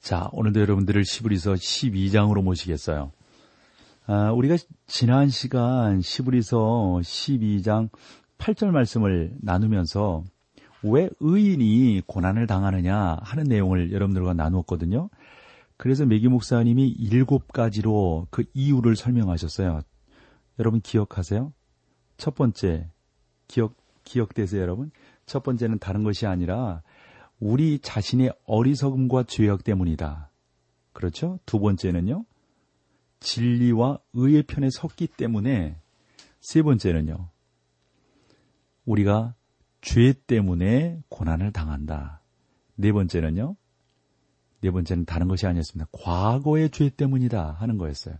자 오늘도 여러분들을 시브리서 12장으로 모시겠어요. 아, 우리가 지난 시간 시브리서 12장 8절 말씀을 나누면서 왜 의인이 고난을 당하느냐 하는 내용을 여러분들과 나누었거든요. 그래서 매기 목사님이 일곱 가지로 그 이유를 설명하셨어요. 여러분 기억하세요? 첫 번째 기억 기억되세요, 여러분? 첫 번째는 다른 것이 아니라 우리 자신의 어리석음과 죄악 때문이다. 그렇죠? 두 번째는요. 진리와 의의 편에 섰기 때문에 세 번째는요. 우리가 죄 때문에 고난을 당한다. 네 번째는요. 네 번째는 다른 것이 아니었습니다. 과거의 죄 때문이다 하는 거였어요.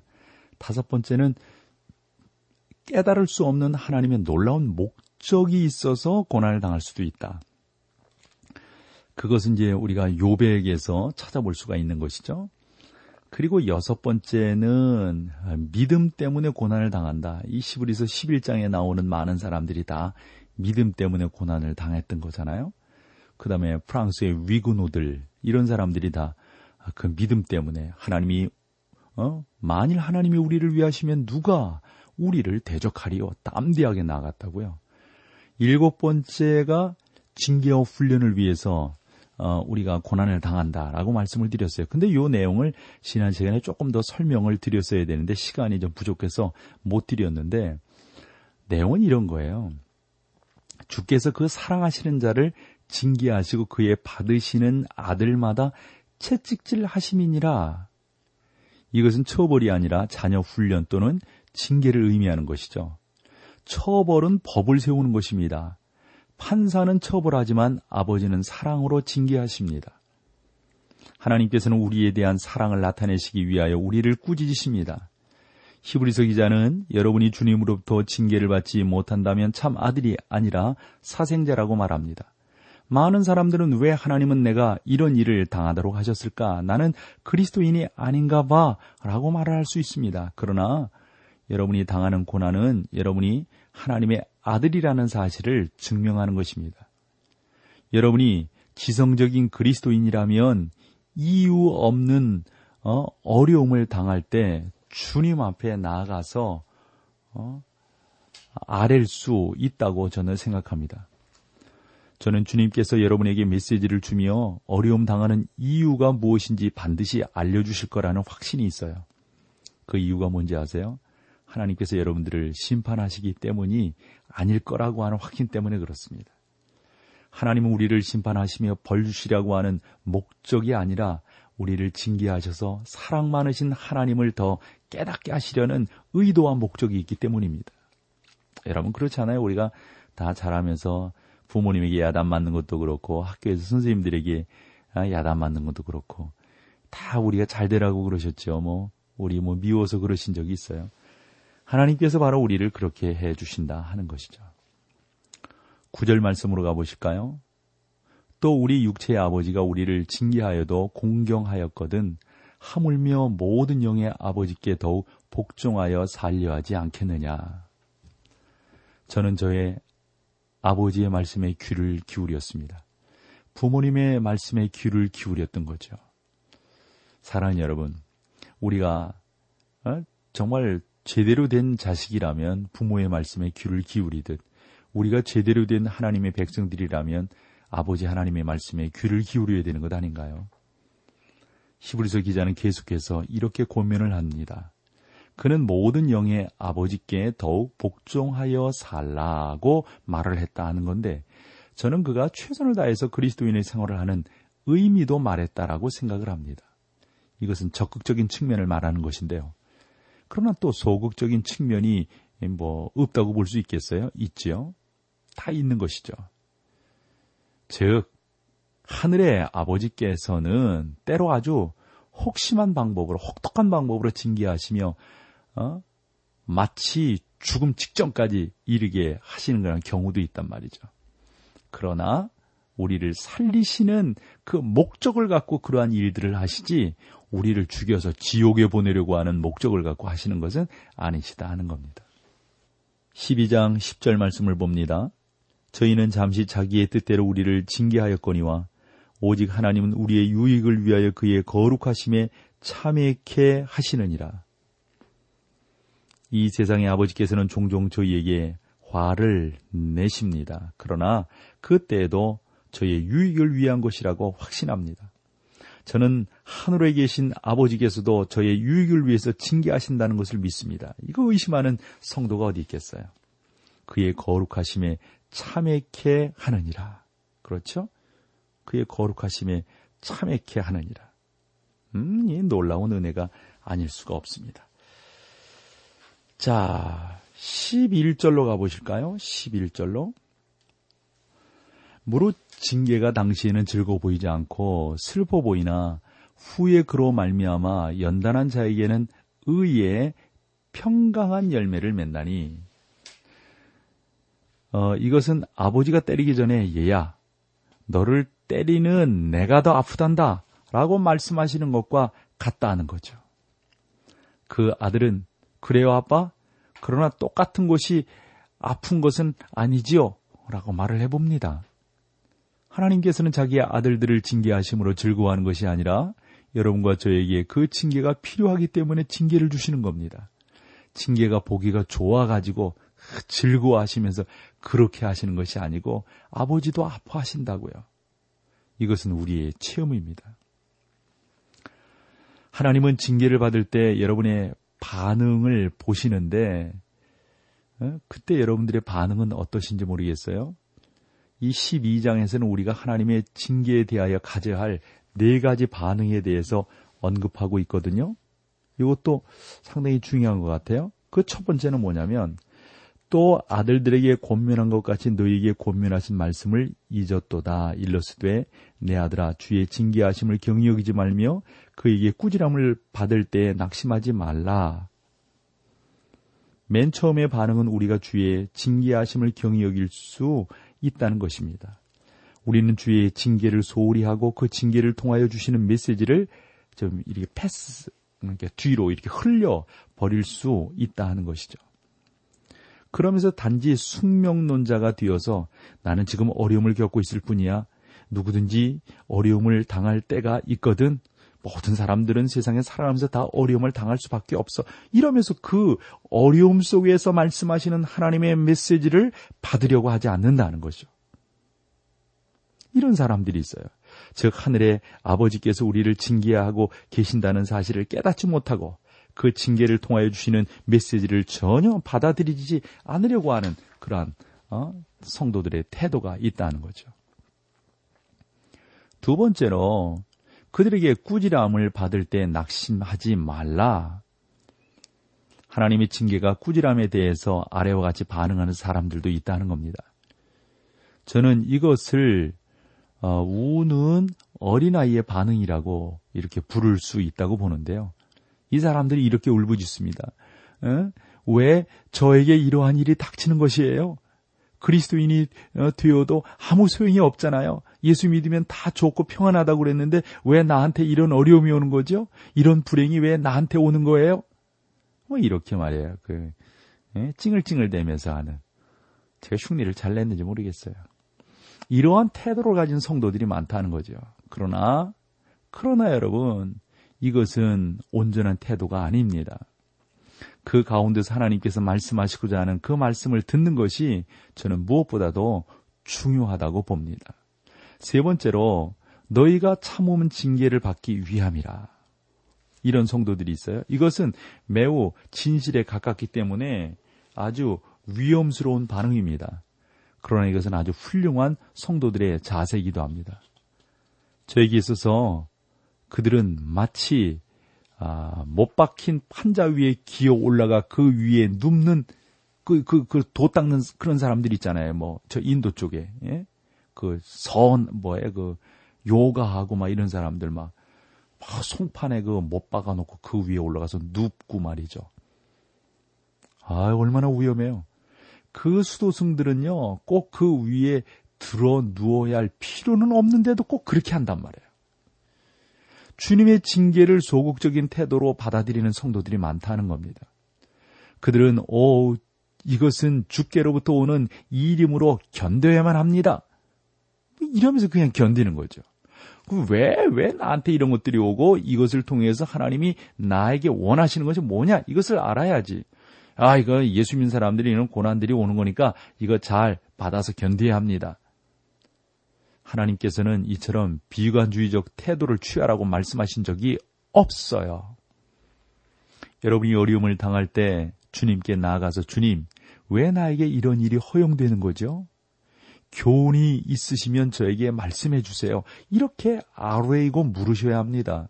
다섯 번째는 깨달을 수 없는 하나님의 놀라운 목적이 있어서 고난을 당할 수도 있다. 그것은 이제 우리가 요백에서 찾아볼 수가 있는 것이죠. 그리고 여섯 번째는 믿음 때문에 고난을 당한다. 이 시브리서 11장에 나오는 많은 사람들이 다 믿음 때문에 고난을 당했던 거잖아요. 그 다음에 프랑스의 위그노들, 이런 사람들이 다 그 믿음 때문에 하나님이, 어? 만일 하나님이 우리를 위하시면 누가 우리를 대적하리요? 땀대하게 나갔다고요. 일곱 번째가 징계와 훈련을 위해서 어, 우리가 고난을 당한다라고 말씀을 드렸어요. 근데 이 내용을 지난 시간에 조금 더 설명을 드렸어야 되는데 시간이 좀 부족해서 못 드렸는데 내용은 이런 거예요. 주께서 그 사랑하시는 자를 징계하시고 그의 받으시는 아들마다 채찍질 하심이니라. 이것은 처벌이 아니라 자녀 훈련 또는 징계를 의미하는 것이죠. 처벌은 법을 세우는 것입니다. 판사는 처벌하지만 아버지는 사랑으로 징계하십니다. 하나님께서는 우리에 대한 사랑을 나타내시기 위하여 우리를 꾸짖으십니다. 히브리서 기자는 여러분이 주님으로부터 징계를 받지 못한다면 참 아들이 아니라 사생자라고 말합니다. 많은 사람들은 왜 하나님은 내가 이런 일을 당하도록 하셨을까? 나는 그리스도인이 아닌가 봐. 라고 말을 할 수 있습니다. 그러나 여러분이 당하는 고난은 여러분이 하나님의 아들이라는 사실을 증명하는 것입니다. 여러분이 지성적인 그리스도인이라면 이유 없는 어, 어려움을 당할 때 주님 앞에 나아가서 어, 아랠 수 있다고 저는 생각합니다. 저는 주님께서 여러분에게 메시지를 주며 어려움 당하는 이유가 무엇인지 반드시 알려주실 거라는 확신이 있어요. 그 이유가 뭔지 아세요? 하나님께서 여러분들을 심판하시기 때문이 아닐 거라고 하는 확신 때문에 그렇습니다. 하나님은 우리를 심판하시며 벌 주시려고 하는 목적이 아니라 우리를 징계하셔서 사랑 많으신 하나님을 더 깨닫게 하시려는 의도와 목적이 있기 때문입니다. 여러분 그렇잖아요. 우리가 다 자라면서 부모님에게 야단 맞는 것도 그렇고 학교에서 선생님들에게 아, 야단 맞는 것도 그렇고 다 우리가 잘 되라고 그러셨죠. 뭐 우리 뭐 미워서 그러신 적이 있어요. 하나님께서 바로 우리를 그렇게 해 주신다 하는 것이죠. 구절 말씀으로 가보실까요? 또 우리 육체의 아버지가 우리를 징계하여도 공경하였거든 하물며 모든 영의 아버지께 더욱 복종하여 살려하지 않겠느냐. 저는 저의 아버지의 말씀에 귀를 기울였습니다. 부모님의 말씀에 귀를 기울였던 거죠. 사랑하는 여러분, 우리가 어? 정말 제대로 된 자식이라면 부모의 말씀에 귀를 기울이듯 우리가 제대로 된 하나님의 백성들이라면 아버지 하나님의 말씀에 귀를 기울여야 되는 것 아닌가요? 히브리서 기자는 계속해서 이렇게 고면을 합니다. 그는 모든 영의 아버지께 더욱 복종하여 살라고 말을 했다 하는 건데 저는 그가 최선을 다해서 그리스도인의 생활을 하는 의미도 말했다라고 생각을 합니다. 이것은 적극적인 측면을 말하는 것인데요. 그러나 또 소극적인 측면이 뭐 없다고 볼 수 있겠어요? 있지요. 다 있는 것이죠. 즉 하늘의 아버지께서는 때로 아주 혹심한 방법으로 혹독한 방법으로 징계하시며 어? 마치 죽음 직전까지 이르게 하시는 그런 경우도 있단 말이죠. 그러나 우리를 살리시는 그 목적을 갖고 그러한 일들을 하시지 우리를 죽여서 지옥에 보내려고 하는 목적을 갖고 하시는 것은 아니시다 하는 겁니다. 12장 10절 말씀을 봅니다. 저희는 잠시 자기의 뜻대로 우리를 징계하였거니와 오직 하나님은 우리의 유익을 위하여 그의 거룩하심에 참여케 하시느니라. 이 세상의 아버지께서는 종종 저희에게 화를 내십니다. 그러나 그때에도 저희의 유익을 위한 것이라고 확신합니다. 저는 하늘에 계신 아버지께서도 저의 유익을 위해서 징계하신다는 것을 믿습니다. 이거 의심하는 성도가 어디 있겠어요? 그의 거룩하심에 참회케 하느니라. 그렇죠? 그의 거룩하심에 참회케 하느니라. 음, 이 놀라운 은혜가 아닐 수가 없습니다. 자, 11절로 가보실까요? 11절로. 무릇 징계가 당시에는 즐거워 보이지 않고 슬퍼 보이나 후에 그로 말미암아 연단한 자에게는 의의 평강한 열매를 맺나니 어, 이것은 아버지가 때리기 전에 얘야 너를 때리는 내가 더 아프단다 라고 말씀하시는 것과 같다 하는 거죠. 그 아들은 그래요 아빠? 그러나 똑같은 것이 아픈 것은 아니지요? 라고 말을 해봅니다. 하나님께서는 자기의 아들들을 징계하심으로 즐거워하는 것이 아니라 여러분과 저에게 그 징계가 필요하기 때문에 징계를 주시는 겁니다. 징계가 보기가 좋아가지고 즐거워하시면서 그렇게 하시는 것이 아니고 아버지도 아파하신다고요. 이것은 우리의 체험입니다. 하나님은 징계를 받을 때 여러분의 반응을 보시는데 어? 그때 여러분들의 반응은 어떠신지 모르겠어요. 이 12장에서는 우리가 하나님의 징계에 대하여 가져야 할 네 가지 반응에 대해서 언급하고 있거든요. 이것도 상당히 중요한 것 같아요. 그 첫 번째는 뭐냐면 또 아들들에게 권면한 것 같이 너희에게 권면하신 말씀을 잊었도다 일러스되 내 아들아 주의 징계하심을 경히 여기지 말며 그에게 꾸지람을 받을 때 낙심하지 말라. 맨 처음의 반응은 우리가 주의 징계하심을 경히 여길 수 있다는 것입니다. 우리는 주의 징계를 소홀히 하고 그 징계를 통하여 주시는 메시지를 좀 이렇게 패스, 이렇게 뒤로 이렇게 흘려 버릴 수 있다 하는 것이죠. 그러면서 단지 숙명론자가 되어서 나는 지금 어려움을 겪고 있을 뿐이야. 누구든지 어려움을 당할 때가 있거든. 모든 사람들은 세상에 살아가면서 다 어려움을 당할 수밖에 없어. 이러면서 그 어려움 속에서 말씀하시는 하나님의 메시지를 받으려고 하지 않는다는 거죠. 이런 사람들이 있어요. 즉 하늘의 아버지께서 우리를 징계하고 계신다는 사실을 깨닫지 못하고 그 징계를 통하여 주시는 메시지를 전혀 받아들이지 않으려고 하는 그러한 어? 성도들의 태도가 있다는 거죠. 두 번째로 그들에게 꾸지람을 받을 때 낙심하지 말라. 하나님의 징계가 꾸지람에 대해서 아래와 같이 반응하는 사람들도 있다는 겁니다. 저는 이것을 어, 우는 어린아이의 반응이라고 이렇게 부를 수 있다고 보는데요. 이 사람들이 이렇게 울부짖습니다. 어? 왜 저에게 이러한 일이 닥치는 것이에요? 그리스도인이 어, 되어도 아무 소용이 없잖아요. 예수 믿으면 다 좋고 평안하다고 그랬는데 왜 나한테 이런 어려움이 오는 거죠? 이런 불행이 왜 나한테 오는 거예요? 뭐 이렇게 말해요. 그 예? 찡을찡을대면서 하는 제가 흉리를 잘 냈는지 모르겠어요. 이러한 태도를 가진 성도들이 많다는 거죠. 그러나 그러나 여러분 이것은 온전한 태도가 아닙니다. 그 가운데서 하나님께서 말씀하시고자 하는 그 말씀을 듣는 것이 저는 무엇보다도 중요하다고 봅니다. 세 번째로 너희가 참으면 징계를 받기 위함이라. 이런 성도들이 있어요. 이것은 매우 진실에 가깝기 때문에 아주 위험스러운 반응입니다. 그러나 이것은 아주 훌륭한 성도들의 자세이기도 합니다. 저에게 있어서 그들은 마치 아, 못 박힌 판자 위에 기어 올라가 그 위에 눕는 그, 그, 그, 도 닦는 그런 사람들 있잖아요. 뭐, 저 인도 쪽에, 예? 그, 선, 뭐에, 그, 요가하고 막 이런 사람들 막, 막 송판에 그 못 박아놓고 그 위에 올라가서 눕고 말이죠. 아, 얼마나 위험해요. 그 수도승들은요, 꼭 그 위에 들어 누워야 할 필요는 없는데도 꼭 그렇게 한단 말이에요. 주님의 징계를 소극적인 태도로 받아들이는 성도들이 많다는 겁니다. 그들은 오 이것은 주께로부터 오는 일임으로 견뎌야만 합니다. 이러면서 그냥 견디는 거죠. 왜, 왜 나한테 이런 것들이 오고 이것을 통해서 하나님이 나에게 원하시는 것이 뭐냐? 이것을 알아야지. 아, 이거 예수 믿는 사람들이 이런 고난들이 오는 거니까 이거 잘 받아서 견뎌야 합니다. 하나님께서는 이처럼 비관주의적 태도를 취하라고 말씀하신 적이 없어요. 여러분이 어려움을 당할 때 주님께 나아가서 주님, 왜 나에게 이런 일이 허용되는 거죠? 교훈이 있으시면 저에게 말씀해 주세요. 이렇게 아뢰이고 물으셔야 합니다.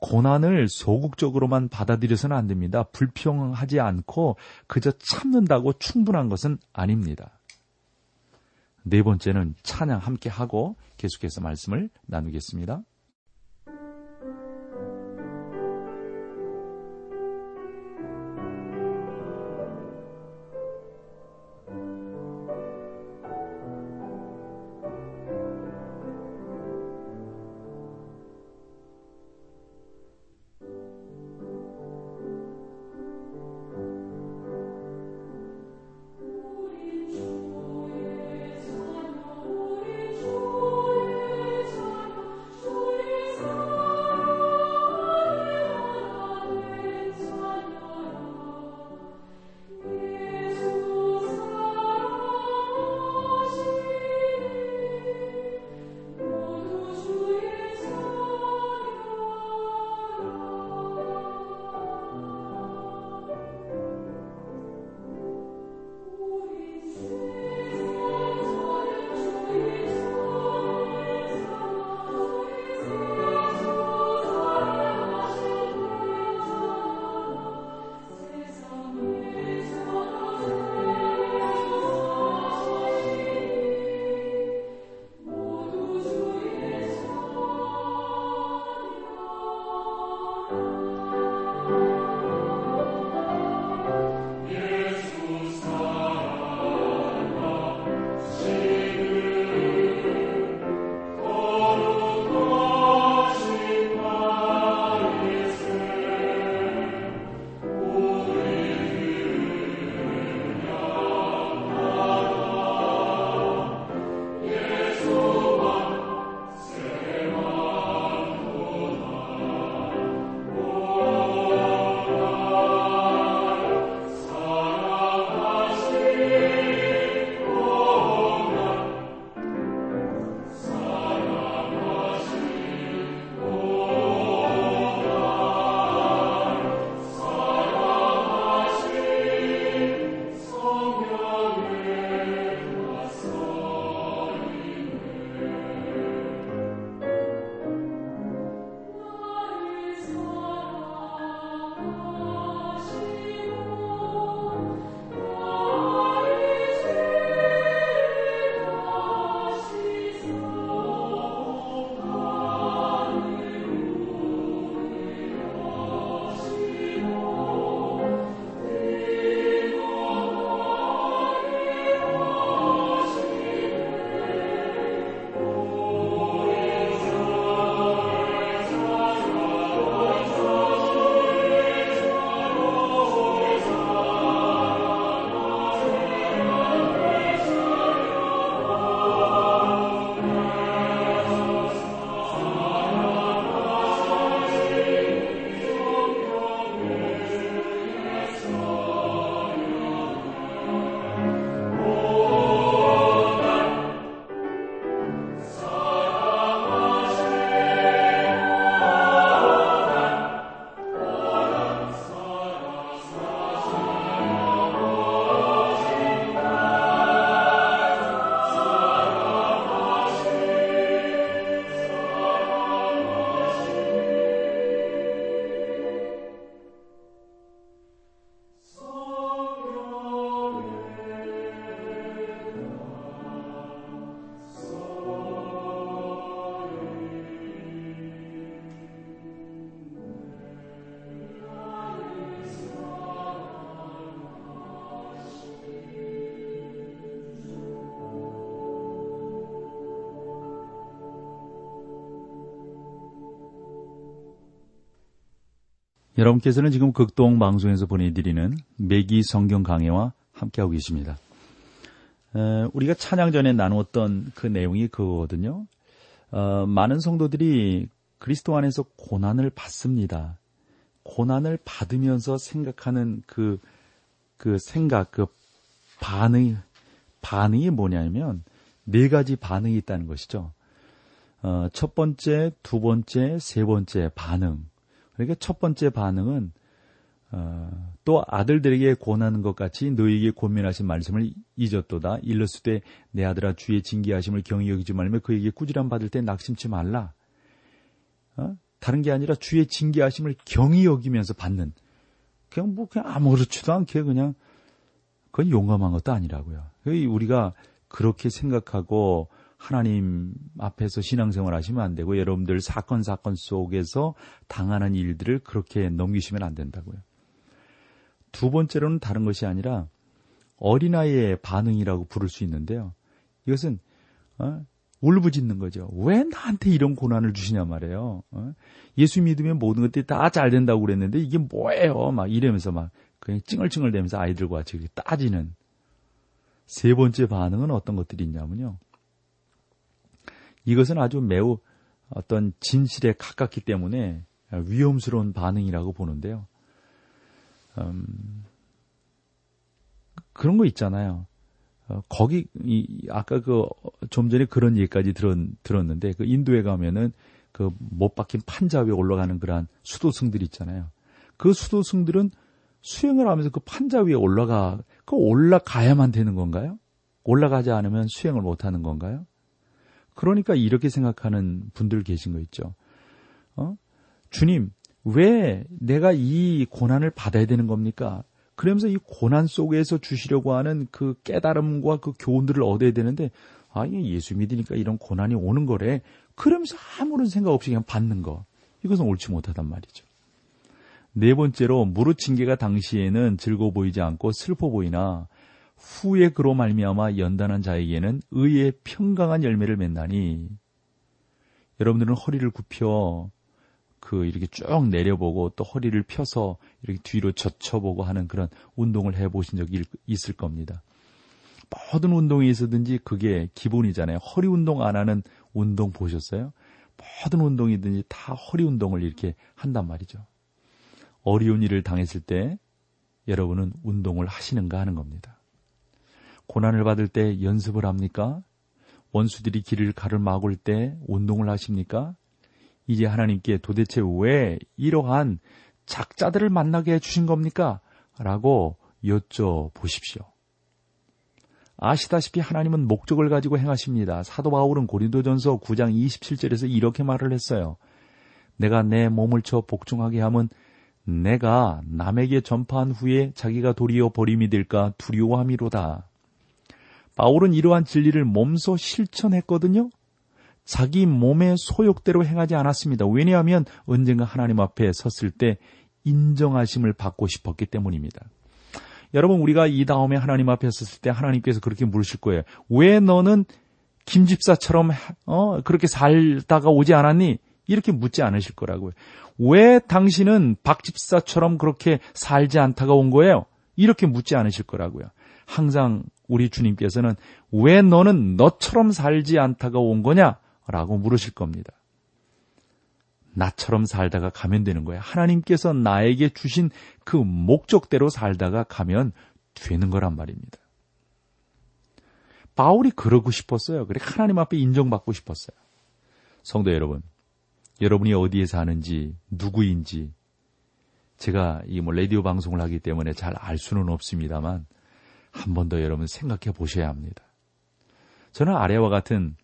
고난을 소극적으로만 받아들여서는 안 됩니다. 불평하지 않고 그저 참는다고 충분한 것은 아닙니다. 네 번째는 찬양 함께 하고 계속해서 말씀을 나누겠습니다. 여러분께서는 지금 극동 방송에서 보내드리는 매기 성경 강해와 함께하고 계십니다. 에, 우리가 찬양 전에 나누었던 그 내용이 그거거든요. 어, 많은 성도들이 그리스도 안에서 고난을 받습니다. 고난을 받으면서 생각하는 그, 그 생각, 그 반응, 반응이 뭐냐면 네 가지 반응이 있다는 것이죠. 어, 첫 번째, 두 번째, 세 번째 반응. 그러니까 첫 번째 반응은 어, 또 아들들에게 권하는 것 같이 너희에게 권면하신 말씀을 잊었도다. 일렀을 때 내 아들아 주의 징계하심을 경히 여기지 말며 그에게 꾸지람 받을 때 낙심치 말라. 어? 다른 게 아니라 주의 징계하심을 경히 여기면서 받는 그냥 뭐 그냥 아무렇지도 않게 그냥 그건 용감한 것도 아니라고요. 우리가 그렇게 생각하고 하나님 앞에서 신앙생활 하시면 안 되고 여러분들 사건 사건 속에서 당하는 일들을 그렇게 넘기시면 안 된다고요. 두 번째로는 다른 것이 아니라 어린아이의 반응이라고 부를 수 있는데요. 이것은 어? 울부짖는 거죠. 왜 나한테 이런 고난을 주시냐 말이에요. 어? 예수 믿으면 모든 것들이 다 잘 된다고 그랬는데 이게 뭐예요? 막 이러면서 막 그냥 찡얼찡얼대면서 아이들과 같이 따지는 세 번째 반응은 어떤 것들이 있냐면요. 이것은 아주 매우 어떤 진실에 가깝기 때문에 위험스러운 반응이라고 보는데요. 음, 그런 거 있잖아요. 어, 거기 이 아까 그 좀 전에 그런 얘기까지 들었, 들었는데 그 인도에 가면은 그 못 박힌 판자 위에 올라가는 그러한 수도승들 있잖아요. 그 수도승들은 수영을 하면서 그 판자 위에 올라가 그 올라가야만 되는 건가요? 올라가지 않으면 수행을 못 하는 건가요? 그러니까 이렇게 생각하는 분들 계신 거 있죠. 어? 주님, 왜 내가 이 고난을 받아야 되는 겁니까? 그러면서 이 고난 속에서 주시려고 하는 그 깨달음과 그 교훈들을 얻어야 되는데, 아, 예수 믿으니까 이런 고난이 오는 거래. 그러면서 아무런 생각 없이 그냥 받는 거. 이것은 옳지 못하단 말이죠. 네 번째로 무릇 징계가 당시에는 즐거워 보이지 않고 슬퍼 보이나 후에 그로 말미암아 연단한 자에게는 의의 평강한 열매를 맺나니 여러분들은 허리를 굽혀 그 이렇게 쭉 내려보고 또 허리를 펴서 이렇게 뒤로 젖혀보고 하는 그런 운동을 해보신 적이 있을 겁니다. 모든 운동에 있어든지 그게 기본이잖아요. 허리 운동 안 하는 운동 보셨어요? 모든 운동이든지 다 허리 운동을 이렇게 한단 말이죠. 어려운 일을 당했을 때 여러분은 운동을 하시는가 하는 겁니다. 고난을 받을 때 연습을 합니까? 원수들이 길을 가르막을 때 운동을 하십니까? 이제 하나님께 도대체 왜 이러한 작자들을 만나게 해주신 겁니까? 라고 여쭤보십시오. 아시다시피 하나님은 목적을 가지고 행하십니다. 사도 바울은 고린도전서 9장 27절에서 이렇게 말을 했어요. 내가 내 몸을 쳐 복종하게 하면 내가 남에게 전파한 후에 자기가 도리어 버림이 될까 두려워함이로다. 바울은 이러한 진리를 몸소 실천했거든요. 자기 몸의 소욕대로 행하지 않았습니다. 왜냐하면 언젠가 하나님 앞에 섰을 때 인정하심을 받고 싶었기 때문입니다. 여러분 우리가 이 다음에 하나님 앞에 섰을 때 하나님께서 그렇게 물으실 거예요. 왜 너는 김 집사처럼 어 그렇게 살다가 오지 않았니? 이렇게 묻지 않으실 거라고요. 왜 당신은 박 집사처럼 그렇게 살지 않다가 온 거예요? 이렇게 묻지 않으실 거라고요. 항상 우리 주님께서는 왜 너는 너처럼 살지 않다가 온 거냐? 라고 물으실 겁니다. 나처럼 살다가 가면 되는 거예요. 하나님께서 나에게 주신 그 목적대로 살다가 가면 되는 거란 말입니다. 바울이 그러고 싶었어요. 그래 하나님 앞에 인정받고 싶었어요. 성도 여러분, 여러분이 어디에 사는지 누구인지 제가 이 뭐 라디오 방송을 하기 때문에 잘 알 수는 없습니다만 한 번 더 여러분 생각해 보셔야 합니다. 저는 아래와 같은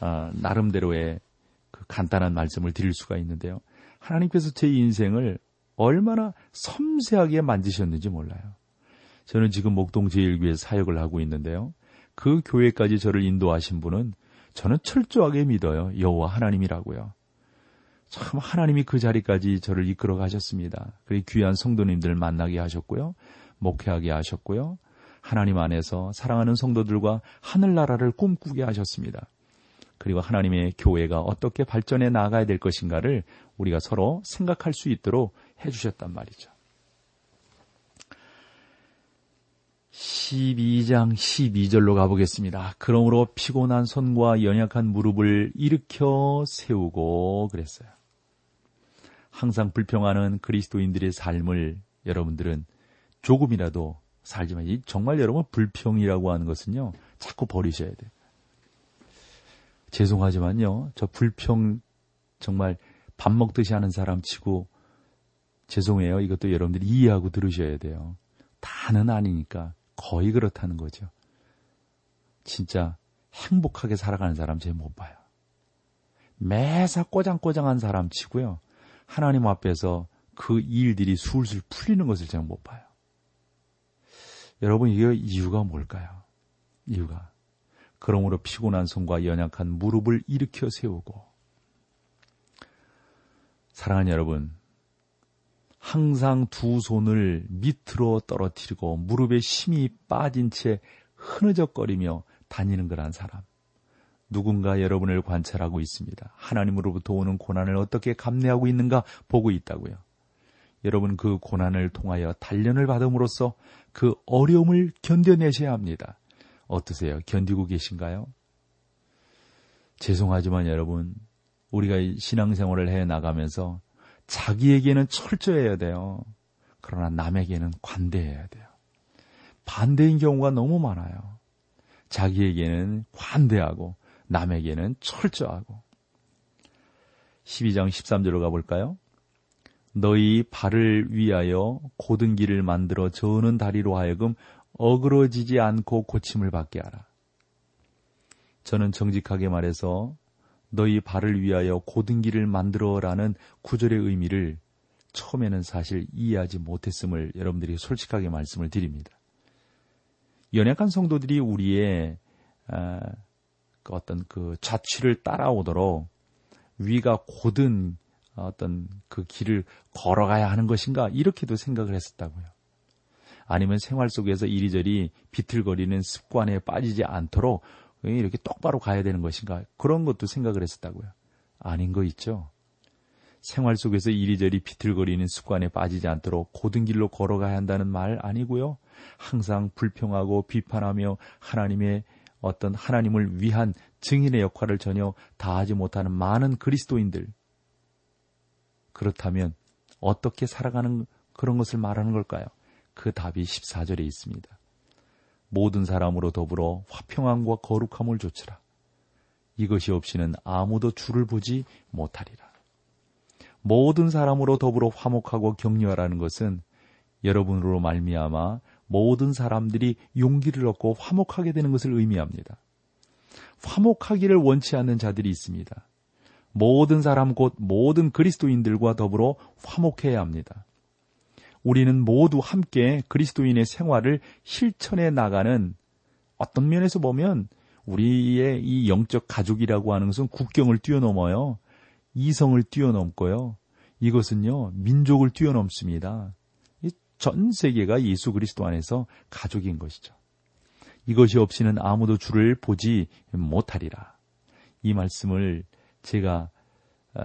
어, 나름대로의 그 간단한 말씀을 드릴 수가 있는데요. 하나님께서 제 인생을 얼마나 섬세하게 만드셨는지 몰라요. 저는 지금 목동 제일교회 사역을 하고 있는데요. 그 교회까지 저를 인도하신 분은 저는 철저하게 믿어요. 여호와 하나님이라고요. 참 하나님이 그 자리까지 저를 이끌어 가셨습니다. 그리고 귀한 성도님들 만나게 하셨고요. 목회하게 하셨고요. 하나님 안에서 사랑하는 성도들과 하늘나라를 꿈꾸게 하셨습니다. 그리고 하나님의 교회가 어떻게 발전해 나가야 될 것인가를 우리가 서로 생각할 수 있도록 해주셨단 말이죠. 12장 12절로 가보겠습니다. 그러므로 피곤한 손과 연약한 무릎을 일으켜 세우고 그랬어요. 항상 불평하는 그리스도인들의 삶을 여러분들은 조금이라도 살지만 정말 여러분 불평이라고 하는 것은요 자꾸 버리셔야 돼요. 죄송하지만요 저 불평 정말 밥 먹듯이 하는 사람 치고 죄송해요 이것도 여러분들이 이해하고 들으셔야 돼요. 다는 아니니까 거의 그렇다는 거죠. 진짜 행복하게 살아가는 사람 제일 못 봐요. 매사 꼬장꼬장한 사람 치고요. 하나님 앞에서 그 일들이 술술 풀리는 것을 제가 못 봐요. 여러분, 이게 이유가 뭘까요? 이유가. 그러므로 피곤한 손과 연약한 무릎을 일으켜 세우고. 사랑하는 여러분, 항상 두 손을 밑으로 떨어뜨리고 무릎에 힘이 빠진 채 흐느적거리며 다니는 그런 사람. 누군가 여러분을 관찰하고 있습니다. 하나님으로부터 오는 고난을 어떻게 감내하고 있는가 보고 있다고요. 여러분 그 고난을 통하여 단련을 받음으로써 그 어려움을 견뎌내셔야 합니다. 어떠세요? 견디고 계신가요? 죄송하지만 여러분, 우리가 신앙생활을 해 나가면서 자기에게는 철저해야 돼요. 그러나 남에게는 관대해야 돼요. 반대인 경우가 너무 많아요. 자기에게는 관대하고 남에게는 철저하고. 12장 13절로 가볼까요? 너희 발을 위하여 고든 길을 만들어 저는 다리로 하여금 어그러지지 않고 고침을 받게 하라. 저는 정직하게 말해서 너희 발을 위하여 고든 길을 만들어라는 구절의 의미를 처음에는 사실 이해하지 못했음을 여러분들이 솔직하게 말씀을 드립니다. 연약한 성도들이 우리의 아, 그 어떤 그 자취를 따라오도록 위가 고든 어떤 그 길을 걸어가야 하는 것인가 이렇게도 생각을 했었다고요. 아니면 생활 속에서 이리저리 비틀거리는 습관에 빠지지 않도록 이렇게 똑바로 가야 되는 것인가 그런 것도 생각을 했었다고요. 아닌 거 있죠. 생활 속에서 이리저리 비틀거리는 습관에 빠지지 않도록 고든 길로 걸어가야 한다는 말 아니고요. 항상 불평하고 비판하며 하나님의 어떤 하나님을 위한 증인의 역할을 전혀 다하지 못하는 많은 그리스도인들. 그렇다면 어떻게 살아가는 그런 것을 말하는 걸까요? 그 답이 14절에 있습니다. 모든 사람으로 더불어 화평함과 거룩함을 조치라. 이것이 없이는 아무도 주를 보지 못하리라. 모든 사람으로 더불어 화목하고 격려하라는 것은 여러분으로 말미암아 모든 사람들이 용기를 얻고 화목하게 되는 것을 의미합니다. 화목하기를 원치 않는 자들이 있습니다. 모든 사람 곧 모든 그리스도인들과 더불어 화목해야 합니다. 우리는 모두 함께 그리스도인의 생활을 실천해 나가는 어떤 면에서 보면 우리의 이 영적 가족이라고 하는 것은 국경을 뛰어넘어요. 이성을 뛰어넘고요. 이것은요, 민족을 뛰어넘습니다. 전 세계가 예수 그리스도 안에서 가족인 것이죠. 이것이 없이는 아무도 주를 보지 못하리라. 이 말씀을 제가 어,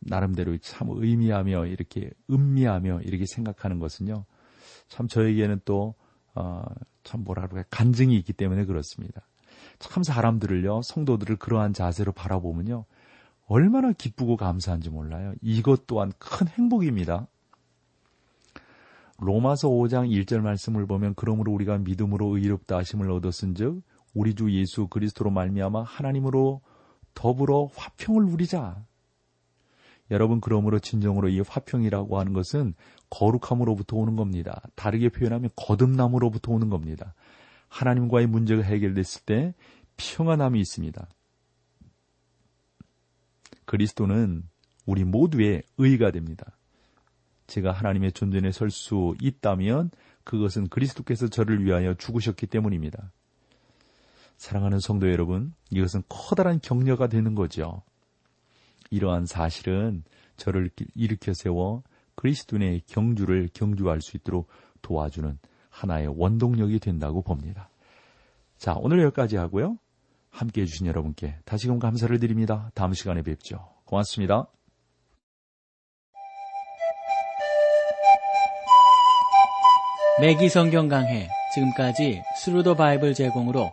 나름대로 참 의미하며 이렇게 음미하며 이렇게 생각하는 것은요. 참 저에게는 또, 어, 참 뭐라 그럴까, 간증이 있기 때문에 그렇습니다. 참 사람들을요, 성도들을 그러한 자세로 바라보면요. 얼마나 기쁘고 감사한지 몰라요. 이것 또한 큰 행복입니다. 로마서 5장 1절 말씀을 보면 그러므로 우리가 믿음으로 의롭다 하심을 얻었은즉 우리 주 예수 그리스도로 말미암아 하나님으로 더불어 화평을 누리자. 여러분 그러므로 진정으로 이 화평이라고 하는 것은 거룩함으로부터 오는 겁니다. 다르게 표현하면 거듭남으로부터 오는 겁니다. 하나님과의 문제가 해결됐을 때 평안함이 있습니다. 그리스도는 우리 모두의 의가 됩니다. 제가 하나님의 존전에 설 수 있다면 그것은 그리스도께서 저를 위하여 죽으셨기 때문입니다. 사랑하는 성도 여러분, 이것은 커다란 격려가 되는 거죠. 이러한 사실은 저를 일으켜 세워 그리스도인의 경주를 경주할 수 있도록 도와주는 하나의 원동력이 된다고 봅니다. 자, 오늘 여기까지 하고요. 함께 해주신 여러분께 다시금 감사를 드립니다. 다음 시간에 뵙죠. 고맙습니다. 맥기 성경 강해 지금까지 Thru the Bible 제공으로